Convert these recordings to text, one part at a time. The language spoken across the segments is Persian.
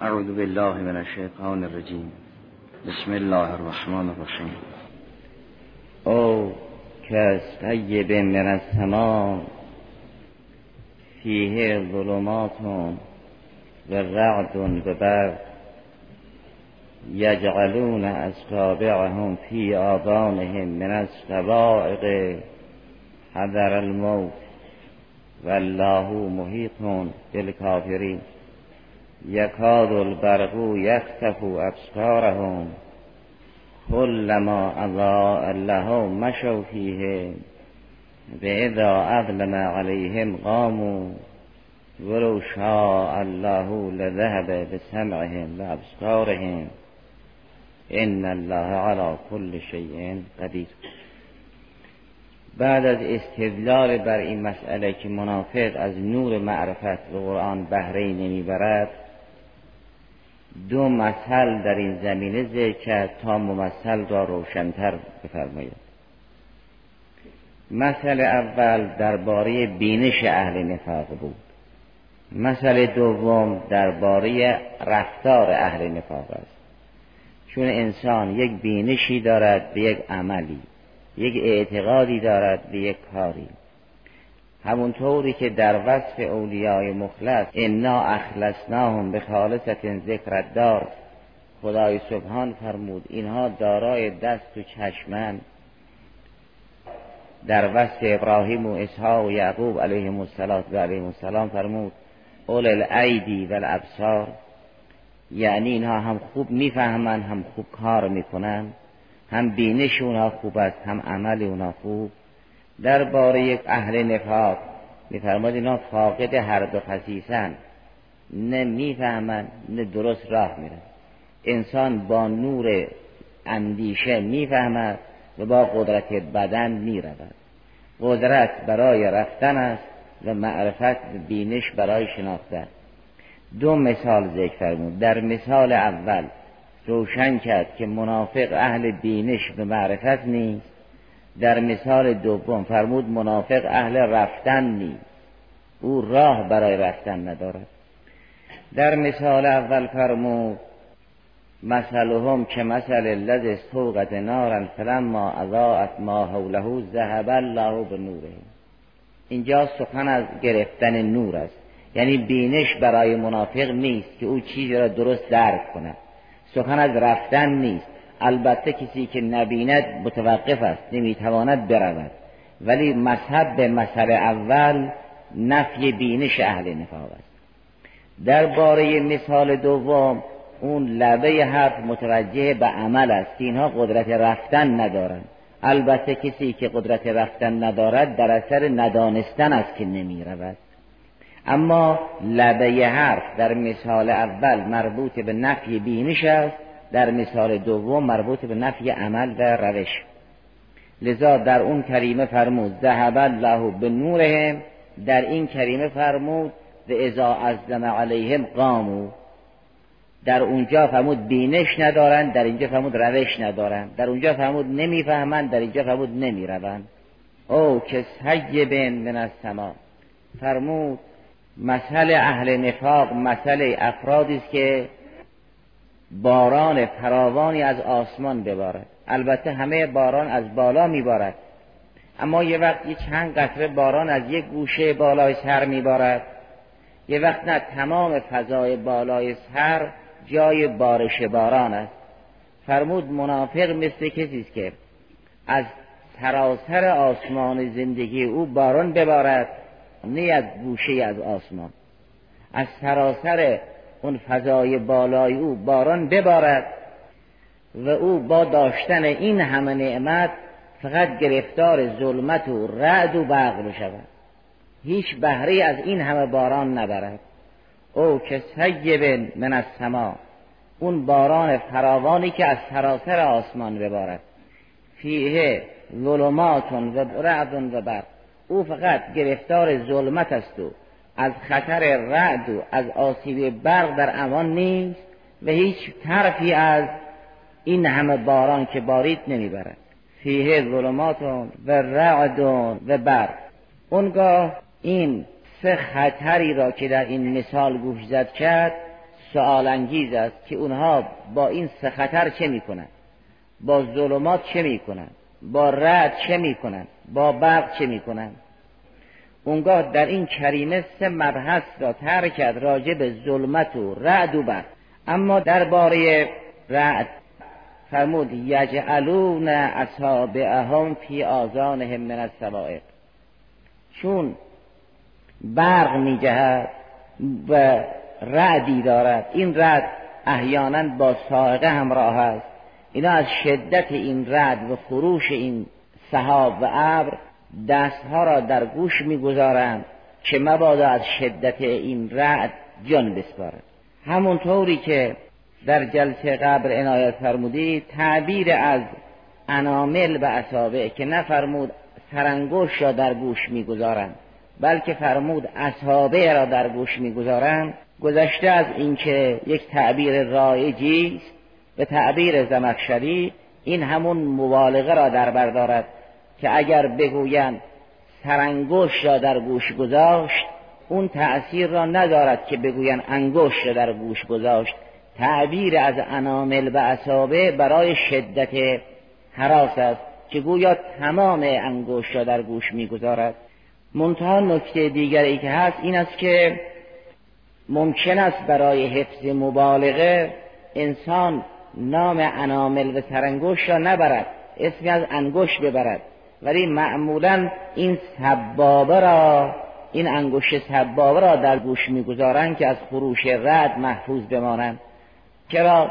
اعوذ بالله من الشیطان الرجیم. بسم الله الرحمن الرحیم. او کس طیب من السماء فیه ظلمات و رعد و برد یجعلون اصابعهم فی آذانهم من الصواعق حذر الموت. والله محیط بالکافرین. یکاد البرق یختف ابصارهم كلما اضاء لهم مشوا فیه و اذا اظلم علیهم قاموا ولو شاء الله لذهب بسمعهم و ابصارهم ان الله على كل شيء قدیر. بعد از استدلال بر این مسئله که منافق از نور معرفت و قرآن بهره نمی‌برد دو مثل در این زمینه ذکر تا ممثل را روشنتر بفرماید. مثل اول درباره بینش اهل نفاق بود. مثل دوم درباره رفتار اهل نفاق است. چون انسان یک بینشی دارد به یک عملی یک اعتقادی دارد به یک کاری. همونطوری که در وصف اولیای مخلص انا اخلصناهم به خالصت ذکرت دار خدای سبحان فرمود اینها دارای دست و چشمن. در وصف ابراهیم و اسحاق و یعقوب علیهم السلام و علیهم السلام فرمود اول الایدی و الابصار. یعنی اینها هم خوب می‌فهمند هم خوب کار می‌کنن هم بینش اونها خوب است هم عمل اونها خوب. درباره یک اهل نفاق. میفرماد اینا فاقد هر دو خصیصن نه می‌فهمن نه درست راه میرن. انسان با نور اندیشه می‌فهمد و با قدرت بدن می‌رود. قدرت برای رفتن است و معرفت بینش برای شناختن. دو مثال ذکر فرمود. در مثال اول روشن کرد که منافق اهل بینش به معرفت نیست. در مثال دوم فرمود منافق اهل رفتن نیست. او راه برای رفتن ندارد. در مثال اول فرمود مثلهم که مثل الذ استوقد نارا فلما اضاءت ما حوله ذهب الله به نوره اینجا سخن از گرفتن نور است. یعنی بینش برای منافق نیست که او چیزی را درست درک کند. سخن از رفتن نیست. البته کسی که نبیند متوقف است نمی‌تواند برود. ولی مذهب به مثل اول نفی بینش اهل نفاق است. درباره مثال دوم اون لبه حرف متوجه به عمل است. اینها قدرت رفتن ندارند البته کسی که قدرت رفتن ندارد در اثر ندانستن است که نمی رود اما لبه حرف در مثال اول مربوط به نفی بینش است. در مثال دوم مربوط به نفی عمل و روش. لذا در اون کریمه فرمود ذهب الله به نورهم در این کریمه فرمود و ازا ازدم علیهم قامو در اونجا فرمود بینش ندارند در اینجا فرمود روش ندارند. در اونجا فرمود نمی‌فهمند در اینجا فرمود نمی‌روند. او که سیبن من از سما فرمود مسئله اهل نفاق مسئله افرادی است که باران فراوانی از آسمان ببارد. البته همه باران از بالا میبارد. اما یه وقت یه چند قطره باران از یک گوشه بالای سر میبارد. یه وقت نه تمام فضای بالای سر جای بارش باران است. فرمود منافق مثل کسی است که از سراسر آسمان زندگی او باران ببارد نه از گوشه از آسمان. از سراسر اون فضای بالای او باران ببارد و او با داشتن این همه نعمت فقط گرفتار ظلمت و رعد و برق بشود هیچ بهره از این همه باران نبرد. او که سیب من از سما اون باران فراوانی که از سراسر آسمان ببارد. فیه ظلمات و رعد و برق. او فقط گرفتار ظلمت است و از خطر رعد و از آسیب برق در امان نیست و هیچ طرفی از این همه باران که بارید نمی‌برد. فیه ظلمات و رعد و برق. اونگاه این سه خطری را که در این مثال گوش زد کرد سوال انگیز است که اونها با این سه خطر چه می‌کنند؟ با ظلمات چه می‌کنند؟ با رد چه می‌کنند؟ با برق چه می‌کنند؟ اونگاه در این کریمه سه مبحث را ترک کرد راجع به ظلمت و رعد و برق اما درباره رعد فرمود یجعلون اصابعهم فی آذانهم من السوائق. چون برق میجهد و رعدی دارد این رعد احیانا با سائقه همراه است. اینا از شدت این رعد و خروش این صحاب و ابر دستها را در گوش می‌گذارند که مبادا از شدت این رعد جان بسپارد. همونطوری که در جلسه قبر عنایت فرمودی تعبیر از انامل و اصابع که نفرمود سرانگشت را در گوش می‌گذارند بلکه فرمود اصابع را در گوش می‌گذارند گذشته از اینکه یک تعبیر رایجی است. به تعبیر زمخشری این همون مبالغه را در بردارد که اگر بگویند سرانگشت را در گوش گذاشت اون تأثیر را ندارد که بگویند انگشت را در گوش گذاشت. تعبیر از انامل و اصابه برای شدت حراس است که گویا تمام انگشت را در گوش می‌گذارد. منتها نکته دیگری که هست این است که ممکن است برای حفظ مبالغه انسان نام انامل و سرانگشت را نبرد اسمی از انگشت ببرد. ولی معمولا این سبابه را این انگشت سبابه را در گوش می‌گذارند که از خروش رد محفوظ بمانند. چرا؟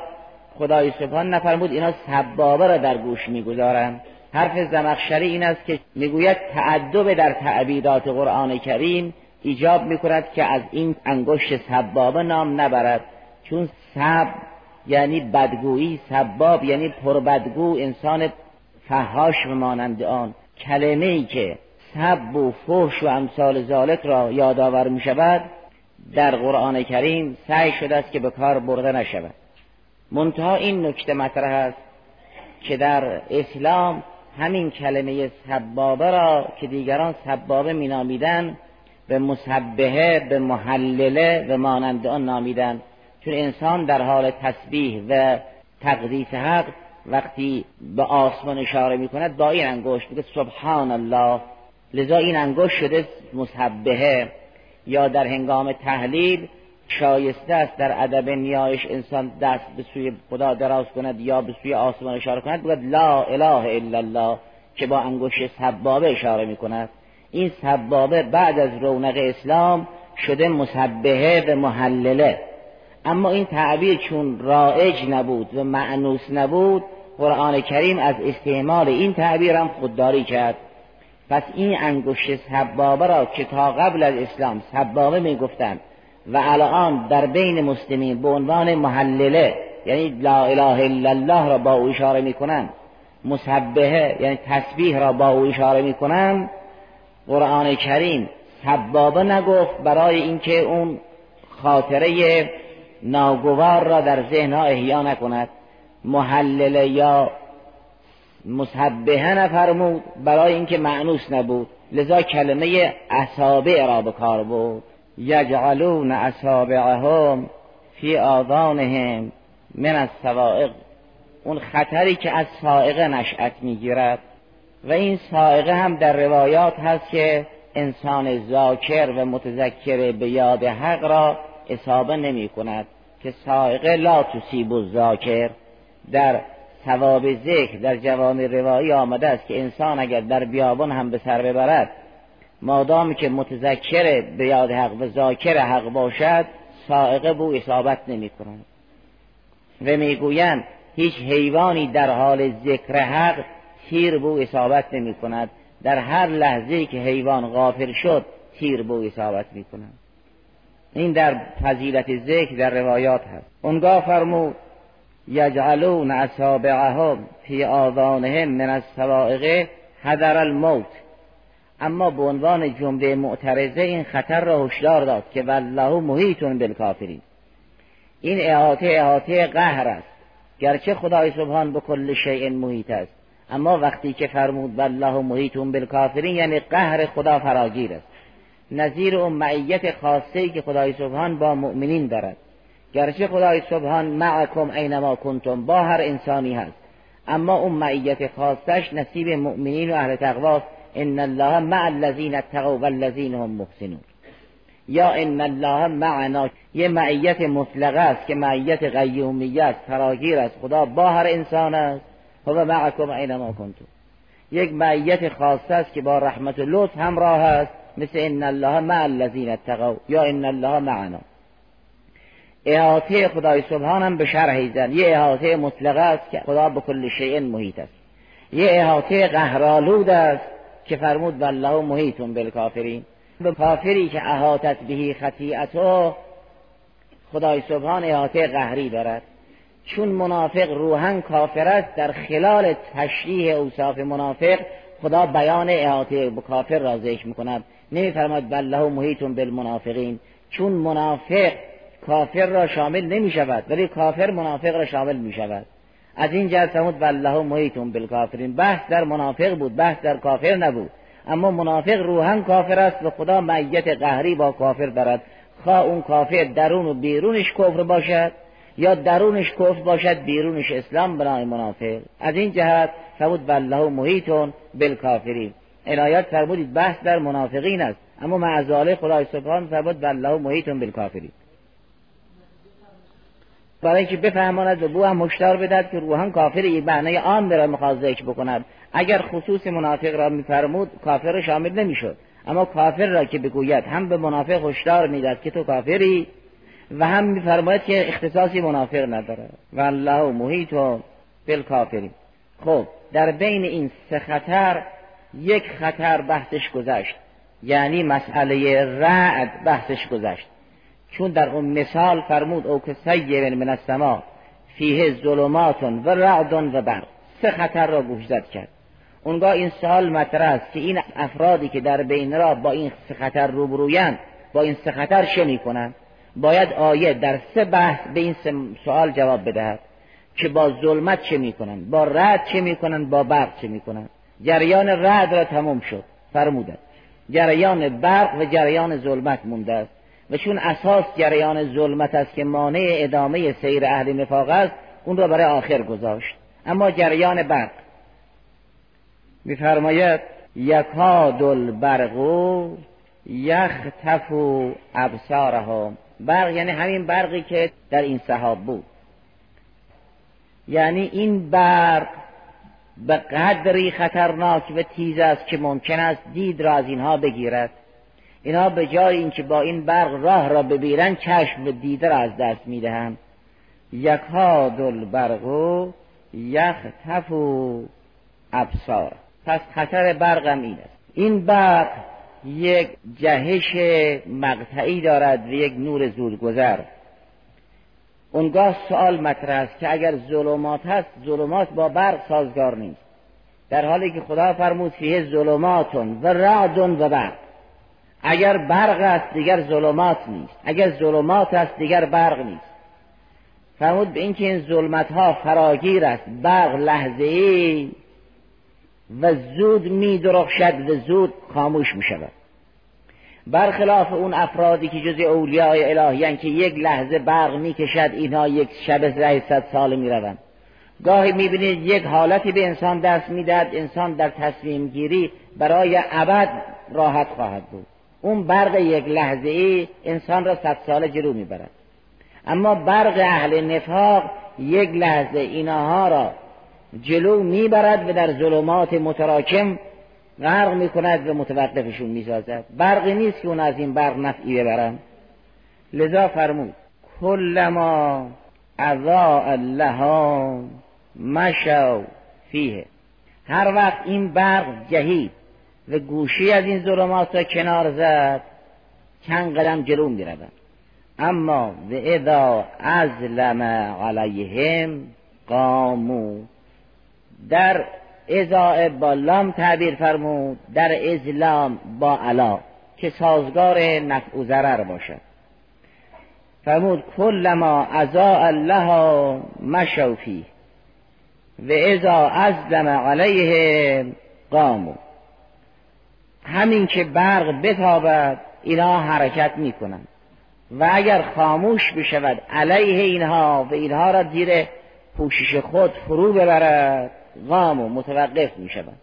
خدای سبحان نفرمود اینا سبابه را در گوش می‌گذارند حرف زمخشری این است که می‌گوید تعدب در تعبیدات قرآن کریم ایجاب می‌کند که از این انگشت سبابه نام نبرد. چون سب یعنی بدگویی سباب یعنی پربدگو انسان فهاش مانند آن. کلمه ای که سب و فحش و امثال ذالک را یادآور می شود در قرآن کریم سعی شده است که به کار برده نشود. منتها این نکته مطرح است که در اسلام همین کلمه سبابه را که دیگران سبابه مینامیدن به مسبهه به محلله و مانند آن نامیدن. چون انسان در حال تسبیح و تقدیس حق وقتی به آسمان اشاره می کند با این انگشت میگه سبحان الله لذا این انگشت شده مسبهه یا در هنگام تحلیل شایسته است در ادب نیایش انسان دست به سوی خدا دراز کند یا به سوی آسمان اشاره کند بگوید لا اله الا الله که با انگشت سبابه اشاره می کند این سبابه بعد از رونق اسلام شده مسبهه و محلله. اما این تعبیر چون رائج نبود و معنوس نبود قرآن کریم از استعمال این تعبیر هم خودداری کرد. پس این انگشت سبابه را که تا قبل از اسلام سبابه می گفتند و الان در بین مسلمین به عنوان محلله یعنی لا اله الا الله را با او اشاره می کنند مسبهه یعنی تسبیح را با او اشاره می کنند قرآن کریم سبابه نگفت برای اینکه اون خاطره ناگوار را در ذهن ها احیا نکند. محلله یا مسبهه نفرمود برای اینکه معنوس نبود. لذا کلمه اصابع را به کار بود یجعلون اصابعهم فی آذانهم من السوائق. اون خطری که از سائقه نشأت می‌گیرد. و این سائقه هم در روایات هست که انسان ذاکر و متذکر به یاد حق را اصابه نمی کند که سائقه لا تصیب الذاکر. در ثواب ذکر در جوان روایی آمده است که انسان اگر در بیابان هم به سر ببرد مادامی که متذکر به یاد حق و ذاکر حق باشد سائقه بو اصابت نمی کند. و می‌گویند هیچ حیوانی در حال ذکر حق تیر بو اصابت نمی کند. در هر لحظه که حیوان غافل شد تیر بو اصابت می کند. این در فضیلت ذکر در روایات هست. اونگاه فرمود یجعلون اصابعهم فی آذانهم من السوائق حذر الموت. اما به عنوان جمله معترضه این خطر را هشدار داد که والله محیطون بالکافرین. این احاطه احاطه قهر است. گرچه خدای سبحان به کل شیء محیط است. اما وقتی که فرمود والله محیطون بالکافرین یعنی قهر خدا فراگیر است. نظیر اون معیت خاصه که خدای سبحان با مؤمنین دارد. گرچه خدای سبحان معکم اینما کنتم با هر انسانی هست. اما اون معیت خاصش نصیب مؤمنین و اهل تقواست ان الله مع الذین اتقوا والذین هم محسنون. یا ان الله معنا یه معیت مطلقه است که معیت قیومیت است فراگیر است. خدا با هر انسان است. هو معکم اینما کنتم. یک معیت خاصه است که با رحمت و لطف همراه است. مثل ان الله مع الذین اتقوا یا ان الله معنا. احاطه خدای سبحان هم به شرح زن یه احاطه مطلقه است که خدا به کل شیء محیط است. یه احاطه قهرالود است که فرمود والله محیطون بالکافرین. به کافری که احاطت بهی خطیعتو خدای سبحان احاطه قهری دارد. چون منافق روحن کافر است در خلال تشریح اوصاف منافق خدا بیان احاطه به کافر را ذکر می‌کند. نمیفرماد بالله محیطون بالمنافقین. چون منافق کافر را شامل نمی شود ولی کافر منافق را شامل می شود. از این جهت فرمود والله محیطون بالکافرین. بحث در منافق بود بحث در کافر نبود. اما منافق روحن کافر است و خدا معیت قهری با کافر دارد. خواه اون کافر درون و بیرونش کفر باشد یا درونش کفر باشد بیرونش اسلام بنای منافق. از این جهت فرمود والله محیطون بالکافرین. عنایت فرمودید بحث در منافقین است. اما معزاله خدای سبحان فرمود والله محیطون بالکافرین. برای اینکه بفهماند به بو هم مشتار بدهد که روحان کافر یک معنی عام را می‌خواد ذکر بکند. اگر خصوص منافق را میفرمود کافر را شامل نمی‌شد. اما کافر را که بگوید هم به منافق هشدار می‌داد که تو کافری و هم میفرماید که اختصاصی منافق نداره. و الله محیط و بالکافرین خب در بین این سه خطر یک خطر بحثش گذشت. یعنی مسئله رعد بحثش گذشت. چون در اون مثال فرمود او که سیب من السما فیه ظلمات و رعد و برق سه خطر را گوشزد کرد. اونگاه این سوال مطرح است که این افرادی که در بین را با این سه خطر روبرویند با این سه خطر چه می‌کنند؟ باید آیه در سه بحث به این سه سوال جواب بدهد که با ظلمت چه می‌کنند؟ با رعد چه می‌کنند؟ با برق چه می‌کنند؟ جریان رعد را تمام شد فرمودند. جریان برق و جریان ظلمت مونده است. و چون اساس جریان ظلمت است که مانع ادامه سیر اهل نفاق است اون را برای آخر گذاشت. اما جریان برق. میفرماید یکاد البرق یختف ابصارهم برق یعنی همین برقی که در این صحاب بود. یعنی این برق به قدری خطرناک و تیز است که ممکن است دید را از اینها بگیرد. اینا به جای اینکه با این برق راه را ببیرن چشم و دیده را از دست می‌دهند. یکاد البرق و ابصار. پس خطر برقم این است. این برق یک جهش مقطعی دارد و یک نور زودگذر اونگاه سوال مطرح است که اگر ظلمات هست ظلمات با برق سازگار نیست. در حالی که خدا فرمود فیه ظلماتون و رعدون و برق. اگر برق است دیگر ظلمات نیست. اگر ظلمات است دیگر برق نیست. فرمود به اینکه این ظلمت ها فراگیر است. برق لحظه ای و زود می درخشد و زود خاموش می شود. برخلاف اون افرادی که جز اولیاء الهیان که یک لحظه برق می کشد اینها یک شب صد سال می روند. گاهی می بینید یک حالتی به انسان دست می‌دهد انسان در تصمیم گیری برای ابد راحت خواهد بود. اون برق یک لحظه ای انسان را صد سال جلو می‌برد. اما برق اهل نفاق یک لحظه اینها را جلو می‌برد و در ظلمات متراکم غرق می‌کند و متوقفشون می‌سازد. برقی نیست که اون از این برق نفعی ببرن. لذا فرمود کلما اضاء لها مشو فیه. هر وقت این برق جهید و گوشی از این ظلمات را کنار زد چند قدم جلو می اما و اذا ازلم علیهم قامو در ازاء با لام تعبیر فرمود در ازلام با علا که سازگار نفع و ضرر باشد. فرمود کلما ازاء الله مشوفی و اذا ازلم علیهم قامو همین که برق بتابد اینا حرکت می‌کنن. و اگر خاموش بشود علیه اینها و اینها را زیر پوشش خود فرو ببرد غام و متوقف می شود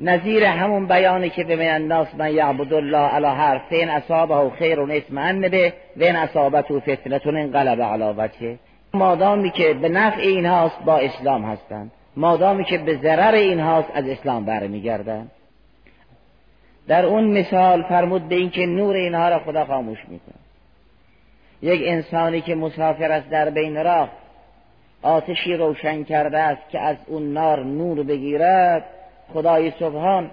نظیر همون بیانی که به من الناس من یعبد الله علی حرفین اصابه خیر و اطمئن به و این اصابته فتنتون انقلب علی وجهه. مادامی که به نفع اینهاست با اسلام هستند. مادامی که به ضرر اینهاست از اسلام برمیگردند. در اون مثال فرمود به اینکه نور اینها را خدا خاموش می‌کنه یک انسانی که مسافر است در بین راه آتشی روشن کرده است که از اون نار نور بگیرد خدای سبحان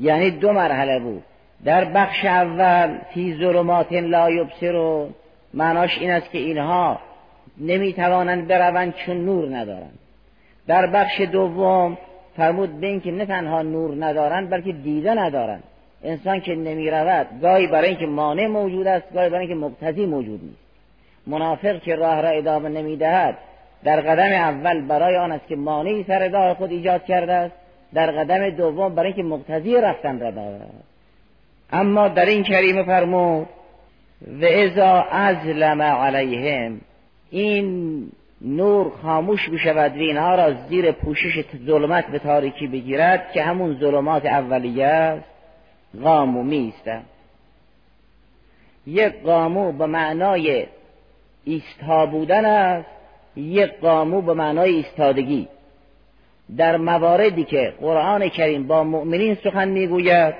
یعنی دو مرحله بود. در بخش اول فی ظلمات لا یبصرون معناش این است که اینها نمی‌توانند بروند چون نور ندارند. در بخش دوم فرمود به اینکه نه تنها نور ندارند بلکه دیده ندارند. انسان که نمی رود گاهی برای اینکه مانع موجود است گاهی برای اینکه مقتضی موجود نیست. منافق که راه را ادامه نمی‌دهد در قدم اول برای آن است که مانعی سر راه خود ایجاد کرده است در قدم دوم برای اینکه مقتضی رفتن را دارد. اما در این کریمه فرمود و ازا ازلم علیهم این نور خاموش بشود و اینها را زیر پوشش ظلمت به تاریکی بگیرد که همون ظلمات اولیه است. قامو یک قامو به معنای ایستا بودن است یک قامو به معنای ایستادگی. در مواردی که قرآن کریم با مؤمنین سخن می‌گوید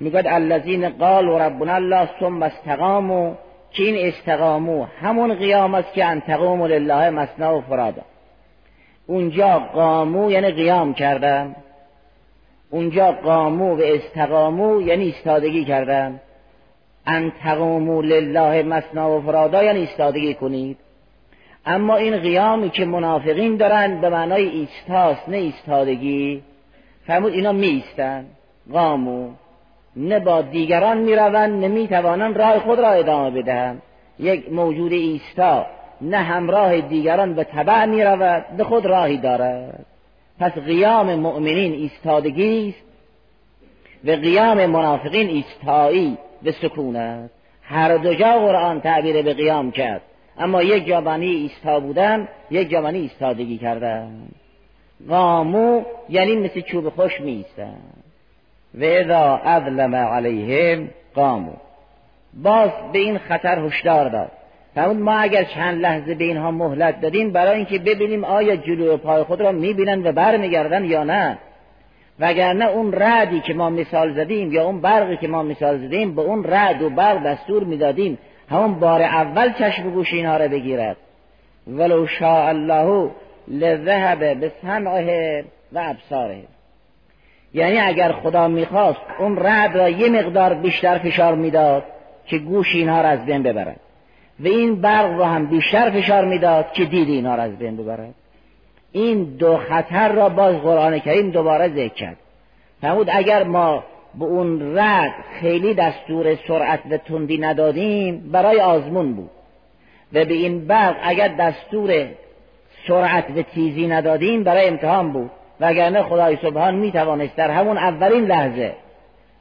می‌گوید الذین قال و ربنا الله ثم استقاموا که این استقامو. همون قیام است که انتقام لله مسنا و فرادا اونجا قامو یعنی قیام کردن اونجا قامو و استقامو یعنی ایستادگی کردن انتقامو لله مسنا و فرادا یعنی ایستادگی کنید. اما این قیامی که منافقین دارن به معنای ایستاست نه ایستادگی فرمود اینا میستن قامو. نه با دیگران می‌روند نه می‌توانند راه خود را ادامه بدهند. یک موجود ایستا نه همراه دیگران به تبع می‌رود به خود راهی دارد. پس قیام مؤمنین ایستادگی است و قیام منافقین ایستایی به سکون است. هر دو جا قرآن تعبیر به قیام کرد. اما یک جوانی ایستا بودن یک جوانی ایستادگی کردن. قامو یعنی مثل چوب خوش میستن و اذا اظلم علیهم قامو باز به این خطر هشدار داد. فرمود ما اگر چند لحظه به اینها مهلت دادیم برای اینکه ببینیم آیا جلو پای خود را می‌بینن و برمیگردن یا نه. وگرنه اون رعدی که ما مثال زدیم یا اون برقی که ما مثال زدیم به اون رعد و برق دستور می‌دادیم. همون بار اول چشم گوش اینها را بگیرد. ولو شاء الله لذهب به سمعه و ابصاره یعنی اگر خدا می‌خواست اون رعد را یه مقدار بیشتر فشار می‌داد که گوش اینها را از بین ببرد. و این برق را هم بیشتر فشار می‌داد که دید اینها را از بین ببرد. این دو خطر را باز قرآن کریم دوباره ذکر کرد. فرمود اگر ما به اون رد خیلی دستور سرعت و تندی ندادیم برای آزمون بود. و به این برق اگر دستور سرعت و تیزی ندادیم برای امتحان بود. وگرنه خدای سبحان می توانست در همون اولین لحظه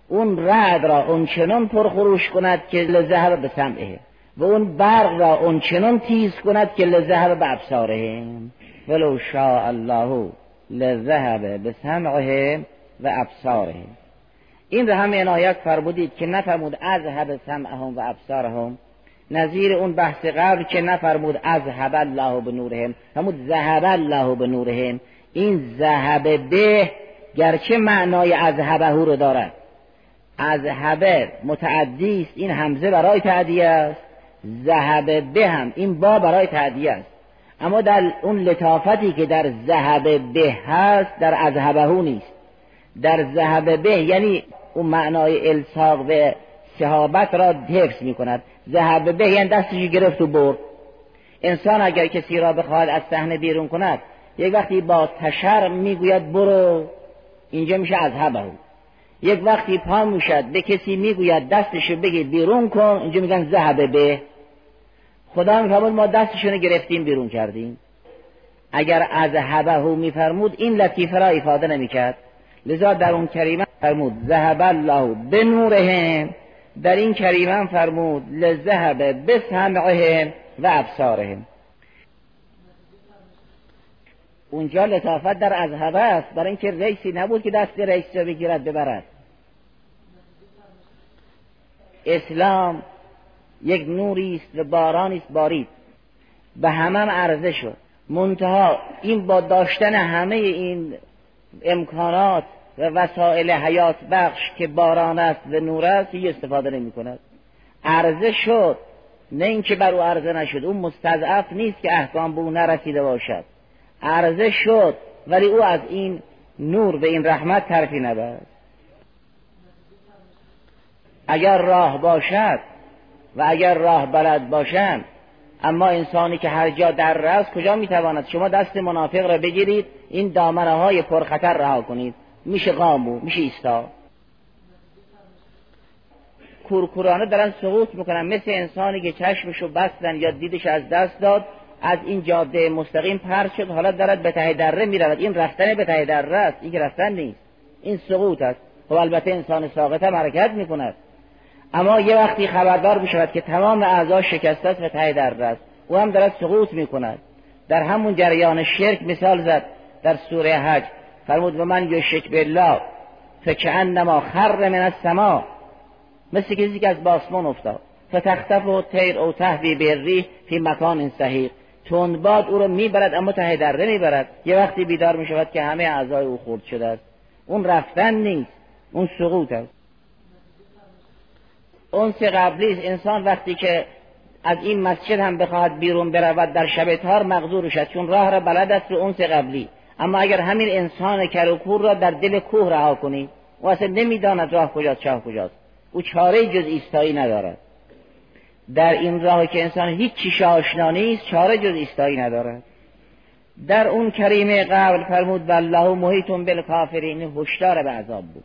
اون رعد را اون چنان پرخروش کند که لزهر به سمعه و اون برق را اون چنان تیز کند که لزهر به ابصاره. ولو شاء الله لذهب به سمعه و ابصاره. این را هم عنایت فرمودید که نفرمود از هب سمعهم و ابصارهم. نظیر اون بحث قبل که نفرمود از هب الله به نورهم ذهب الله به نورهم این ذهب به گرچه معنای از هبه رو دارد. از هبه متعدی است این همزه برای تعدیه است. ذهب به هم این با برای تعدیه است. اما در اون لطافتی که در ذهب به هست در از نیست. در ذهب به یعنی اون معنای الساق و صحابت را حفظ می کند ذهب به یعنی دستش گرفت و برد. انسان اگر کسی را بخواهد از صحنه بیرون کند یک وقتی با تشر می‌گوید برو اینجا میشه از هبه یک وقتی پا می‌شد به کسی می‌گوید دستشو بگی بیرون کن اینجا میگن ذهب به. خدا میفرمود ما دستشون گرفتیم بیرون کردیم. اگر از هبه میفرمود این لطیفه را افاده نمی‌کرد. لذا در اون کریمه فرمود ذهب الله به نورهم در این کریمن فرمود لذهب به سمعهم و ابصارهم. اونجا لطافت در اذهبه است. برای اینکه رئیسی نبود که دست رئیس را بگیرد ببرد. اسلام یک نوری است و بارانی است بارید به همه هم عرضه شد منتها این با داشتن همه این امکانات و وسایل حیات بخش که باران است و نور است هیچ استفاده نمی کند. عرضه شد نه اینکه بر او عرضه نشد. اون مستضعف نیست که احکام به او نرسیده باشد. عرضه شد ولی او از این نور و این رحمت طرفی نبرد. اگر راه باشد و اگر راه بلد باشند اما انسانی که هر جا در رست کجا می‌تواند؟ شما دست منافق را بگیرید این دامنه های پرخطر رها کنید. میشه قامو میشه ایستا. کورکورانه دارن سقوط می‌کنن مثل انسانی که چشمشو بستن یا دیدش از دست داد از این جاده مستقیم پر شد حالا دارد به ته دره می‌رود. این رفتن به ته دره است. این رفتن نیست. این سقوط است. خب البته انسان ساقط هم حرکت می‌کند. اما یه وقتی خبردار بشود که تمام اعضا شکسته است و ته دره است. او هم دارد سقوط می‌کند. در همون جریان شرک مثال زد. در سوره حج فرمود و من یشک بالله فکعنما خر من السما. مثل کسی که از باسمان افتاد. فتختف و تیر او تهوی بری فی مکان صحیح. تندباد او رو می‌برد اما ته دره می‌برد یه وقتی بیدار می‌شود که همه اعضای او خورد شده است. اون رفتن نیست اون سقوط است. اون سه قبلی انسان وقتی که از این مسجد هم بخواهد بیرون برود در شب تار مغزور شد چون راه را بلد است رو اون سه قبلی. اما اگر همین انسان کروکور را در دل کوه رها کنی و اصلا نمی‌داند راه کجاست چاه کجاست. او چاره جز ایستایی ندارد. در این راه که انسان هیچ چیش آشنا نیست چاره جز ایستایی ندارد. در اون کریمه قبل فرمود والله محیطون بالکافرین هشدار به عذاب بود.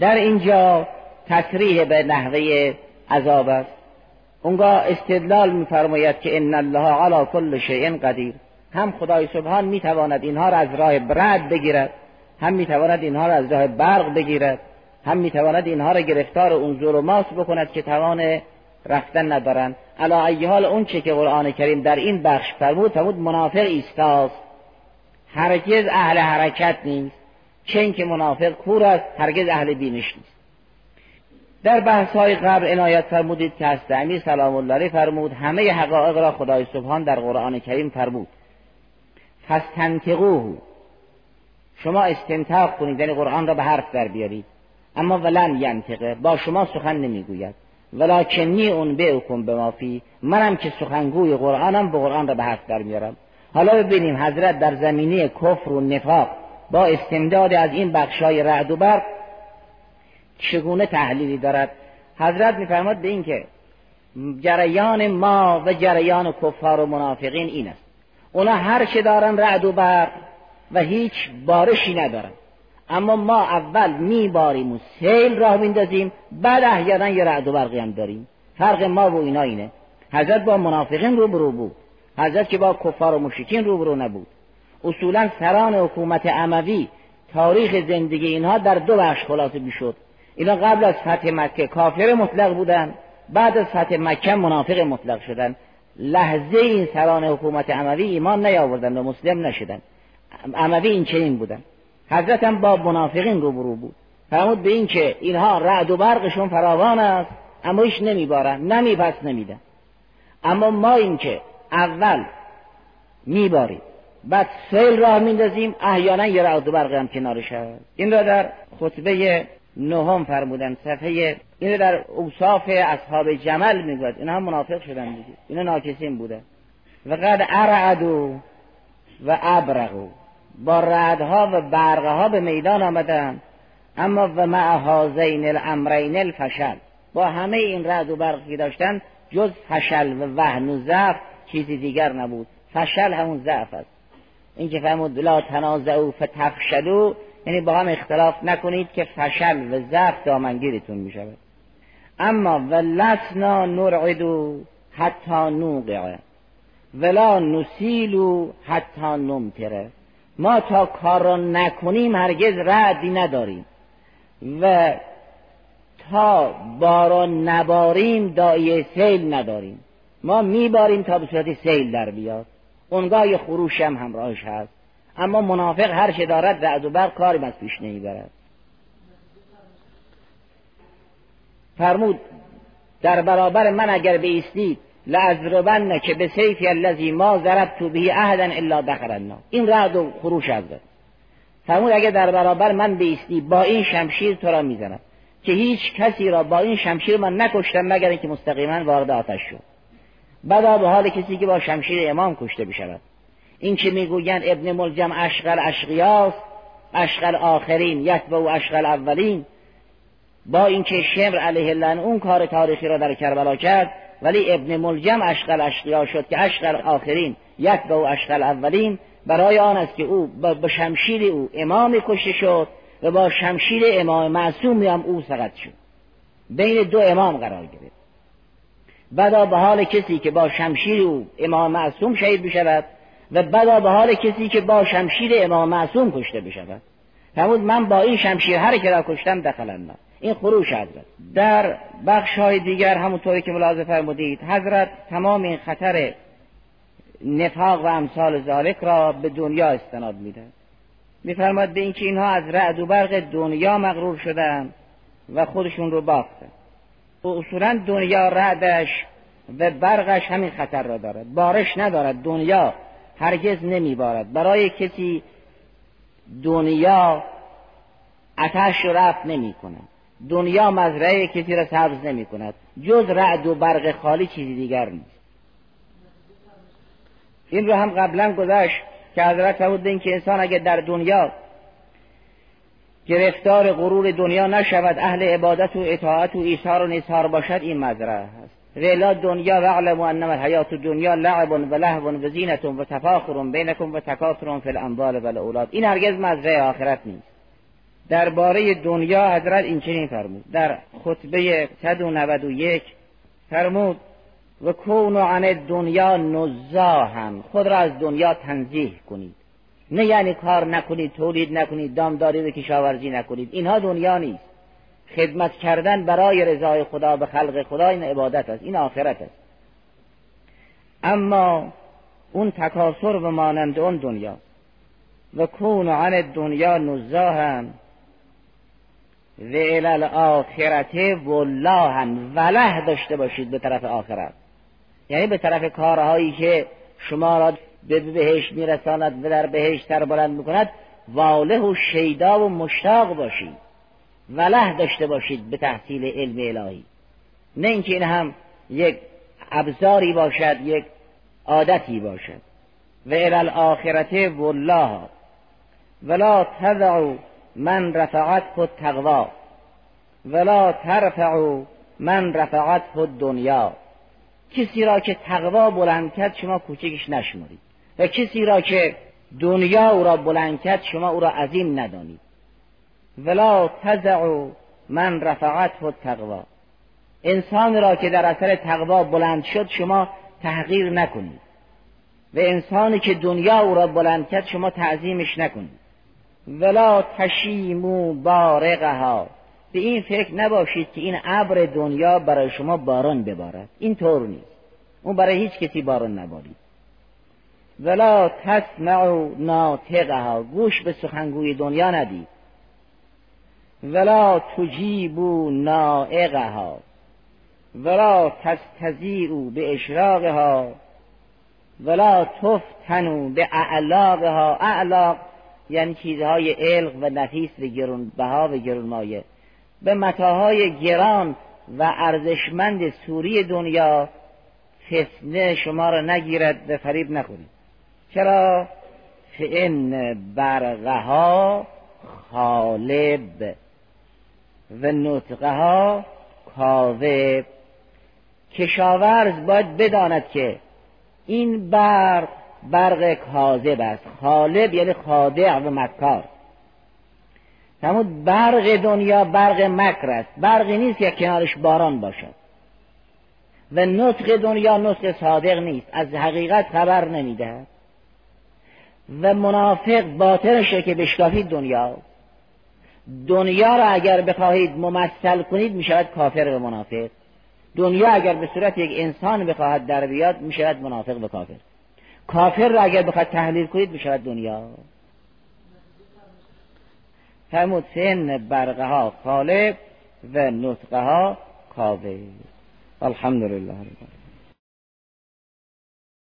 در اینجا تصریح به نحوه عذاب است. اونگاه استدلال میفرماید که ان الله علی کل شیء قدیر. هم خدای سبحان می‌تواند اینها را از راه برد بگیرد هم می‌تواند اینها را از راه برق بگیرد هم می‌تواند اینها را گرفتار اون ظلمات بکند که توان رفتن ندارند علا ای حال اون چه که قرآن کریم در این بخش فرمود فرمود منافق ایستاست هرگز اهل حرکت نیست. چه که منافق کور است هرگز اهل بینش نیست. در بحث های قبل عنایت فرمودید که از سلام الله فرمود همه حقایق را خدای سبحان در قرآن کریم فرمود. فستنتقوه شما استنتاق کنید یعنی قرآن را به حرف در بیارید. اما ولن ینتقه با شما سخن نمی‌گوید. ولکنی اون به به مافی منم که سخنگوی قرآنم به قرآن را به حرف در میارم. حالا ببینیم حضرت در زمینه کفر و نفاق با استمداد از این بخشای رعد و برق چگونه تحلیلی دارد؟ حضرت میفرماد به این که جریان ما و جریان کفار و منافقین این است. اونا هر چه دارن رعد و برق و هیچ بارشی ندارن. اما ما اول میباریم و سیل راه میندازیم بعد احیانا یه رعد و برقی هم داریم. فرق ما و اینا اینه. حضرت با منافقین روبرو بود. حضرت که با کفار و مشرکین روبرو نبود. اصولا سران حکومت عموی تاریخ زندگی اینها در دو بخش خلاصه می‌شد. اینا قبل از فتح مکه کافر مطلق بودن بعد از فتح مکه منافق مطلق شدن. لحظه این سران حکومت عموی ایمان نیاوردن و مسلم نشدن. عموی این چنین بودن. حضرت هم با منافقین روبرو بود. فرمود به این که اینها رعد و برقشون فراوان است اما ایش نمیبارن نمی پس نمیدن اما ما این که اول میباریم بعد سیل راه میندازیم احیانا یه رعد و برق هم کنارش هست. این را در خطبه نهم فرمودن صفحه اینو در اوصاف اصحاب جمل می‌گوید. اینا هم منافق شدن دیگه. اینا ناکسین بوده و قد ارعدو و ابرقو با رعدها و برقها به میدان آمدن. اما و مع هازین الامرین الفشل. با همه این رعد و برقی داشتن جز فشل و وهن و ضعف چیزی دیگر نبود. فشل همون ضعف است. این که فرمود لا تنازعوا فتفشلوا یعنی با هم اختلاف نکنید که فشل و ضعف دامنگیرتون می شود اما ولسنا نرعدو حتی نوقعه ولا نسیلو حتی نمتره ما تا کار را نکنیم هرگز ردی نداریم. و تا باران نباریم دایه سیل نداریم. ما میباریم تا به صورت سیل در بیاد. اونگاه یه خروش هم همراهش هست. اما منافق هر چه دارد رعد و برق کاری از پیش نمی‌برد. فرمود در برابر من اگر بیستید لازربن که به سیفی الذی ما تو به احدا الا دخل این رعد و خروش حضرت فرمود اگر در برابر من بیستی با این شمشیر تو را می‌زنم. که هیچ کسی را با این شمشیر من نکشتم مگر اینکه مستقیما وارد آتش شد بعدا به حال کسی که با شمشیر امام کشته بشود. این که می‌گویند؟ ابن ملجم اشغل اشقیاست اشغل آخرین یتبع و اشغل اولین. با اینکه شمر علیه الله اون کار تاریخی را در کربلا کرد ولی ابن ملجم اشغل اشقیا شد که اشغل آخرین یتبع و اشغل اولین. برای آن است که او با شمشیر او امام کشته شد و با شمشیر امام معصومی هم او سقط شد. بین دو امام قرار گرفت. بدا به حال کسی که با شمشیر او امام معصوم شهید بشود و بدا به حال کسی که با شمشیر امام معصوم کشته بشود. فرمود من با این شمشیر هر که را کشتم دخل این خروش حضرت در بخش های دیگر همونطوری که ملاحظه فرمودید حضرت تمام این خطر نفاق و امثال ذالک را به دنیا استناد میده میفرماد به اینکه اینها از رعد و برق دنیا مغرور شدن و خودشون رو باختن و اصولا دنیا رعدش و برقش همین خطر را دارد. بارش ندارد. دنیا هرگز نمیبارد. برای کسی دنیا اتش رفت نمی کند دنیا مزرعه کسی را سبز نمی کند. جز رعد و برق خالی چیزی دیگر نیست. این رو هم قبلا گذشت که حضرت فرمود که انسان اگر در دنیا گرفتار غرور دنیا نشود اهل عبادت و اطاعت و ایثار و نثار باشد این مزرعه هست. ویلا دنیا و علم و انما الحیات دنیا لعب و لهو و زینت و تفاخر بینکم و تکاثر فی الاموال و الاولاد. این هرگز مزرعه آخرت نیست. درباره دنیا حضرت این چنین فرمود. در خطبه 191 فرمود و کون عن دنیا نزاهم خود را از دنیا تنزیه کنید. نه یعنی کار نکنید تولید نکنید دامداری و کشاورزی نکنید. اینها دنیا نیست. خدمت کردن برای رضای خدا به خلق خدا این عبادت است این آخرت است. اما اون تکاسر و مانند اون دنیا. و کون عن دنیا نزاهم و الالآخرت والله وله داشته باشید به طرف آخرت. یعنی به طرف کارهایی که شما را به بهشت میرساند و در بهشت تر بلند می‌کند واله و شیدا و مشتاق باشید. وله داشته باشید به تحصیل علم الهی. نه اینکه این هم یک ابزاری باشد یک عادتی باشد. و الالآخرت والله ولا تضعوا من رفعت خود تقوا ولا ترفعوا من رفعت خود دنیا کسی را که تقوا بلند کرد شما کوچکش نشمارید و کسی را که دنیا او را بلند کرد شما او را عظیم ندانید. ولا تزعوا من رفعت خود تقوا انسان را که در اثر تقوا بلند شد شما تحقیر نکنید. و انسانی که دنیا او را بلند کرد شما تعظیمش نکنید. ولا تشیمو بارقها به این فکر نباشید که این ابر دنیا برای شما باران ببارد. این طور نیست. اون برای هیچ کسی باران نبارید. ولا تسمعوا ناطقها. گوش به سخنگوی دنیا ندید. ولا تجیبو نائقها. ولا تستزیعو به اشراقها ولا تفتنو به اعلاقها اعلاق یعنی چیزهای علق و نفیس و گرون بها و گرون مایه. به متاهای گران و ارزشمند سوری دنیا فتنه شما را نگیرد و فریب نکنید چرا؟ فان برقها خالب و نطقها کاذب. کشاورز باید بداند که این برق برق کاذب است. خالب یعنی خادع و مکار. فرمود برق دنیا برق مکر است. برقی نیست که کنارش باران باشد. و نطق دنیا نطق صادق نیست. از حقیقت خبر نمی‌دهد. و منافق باطنشه که بشکافید دنیا. دنیا را اگر بخواهید ممثل کنید می‌شود کافر و منافق. دنیا اگر به صورت یک انسان بخواهد در بیاد می‌شود منافق و کافر. کافر را اگر بخواهد تحلیل کنید می‌شود دنیا. فرمود سن برقه ها خالب و نطقه ها کاوه الحمدلله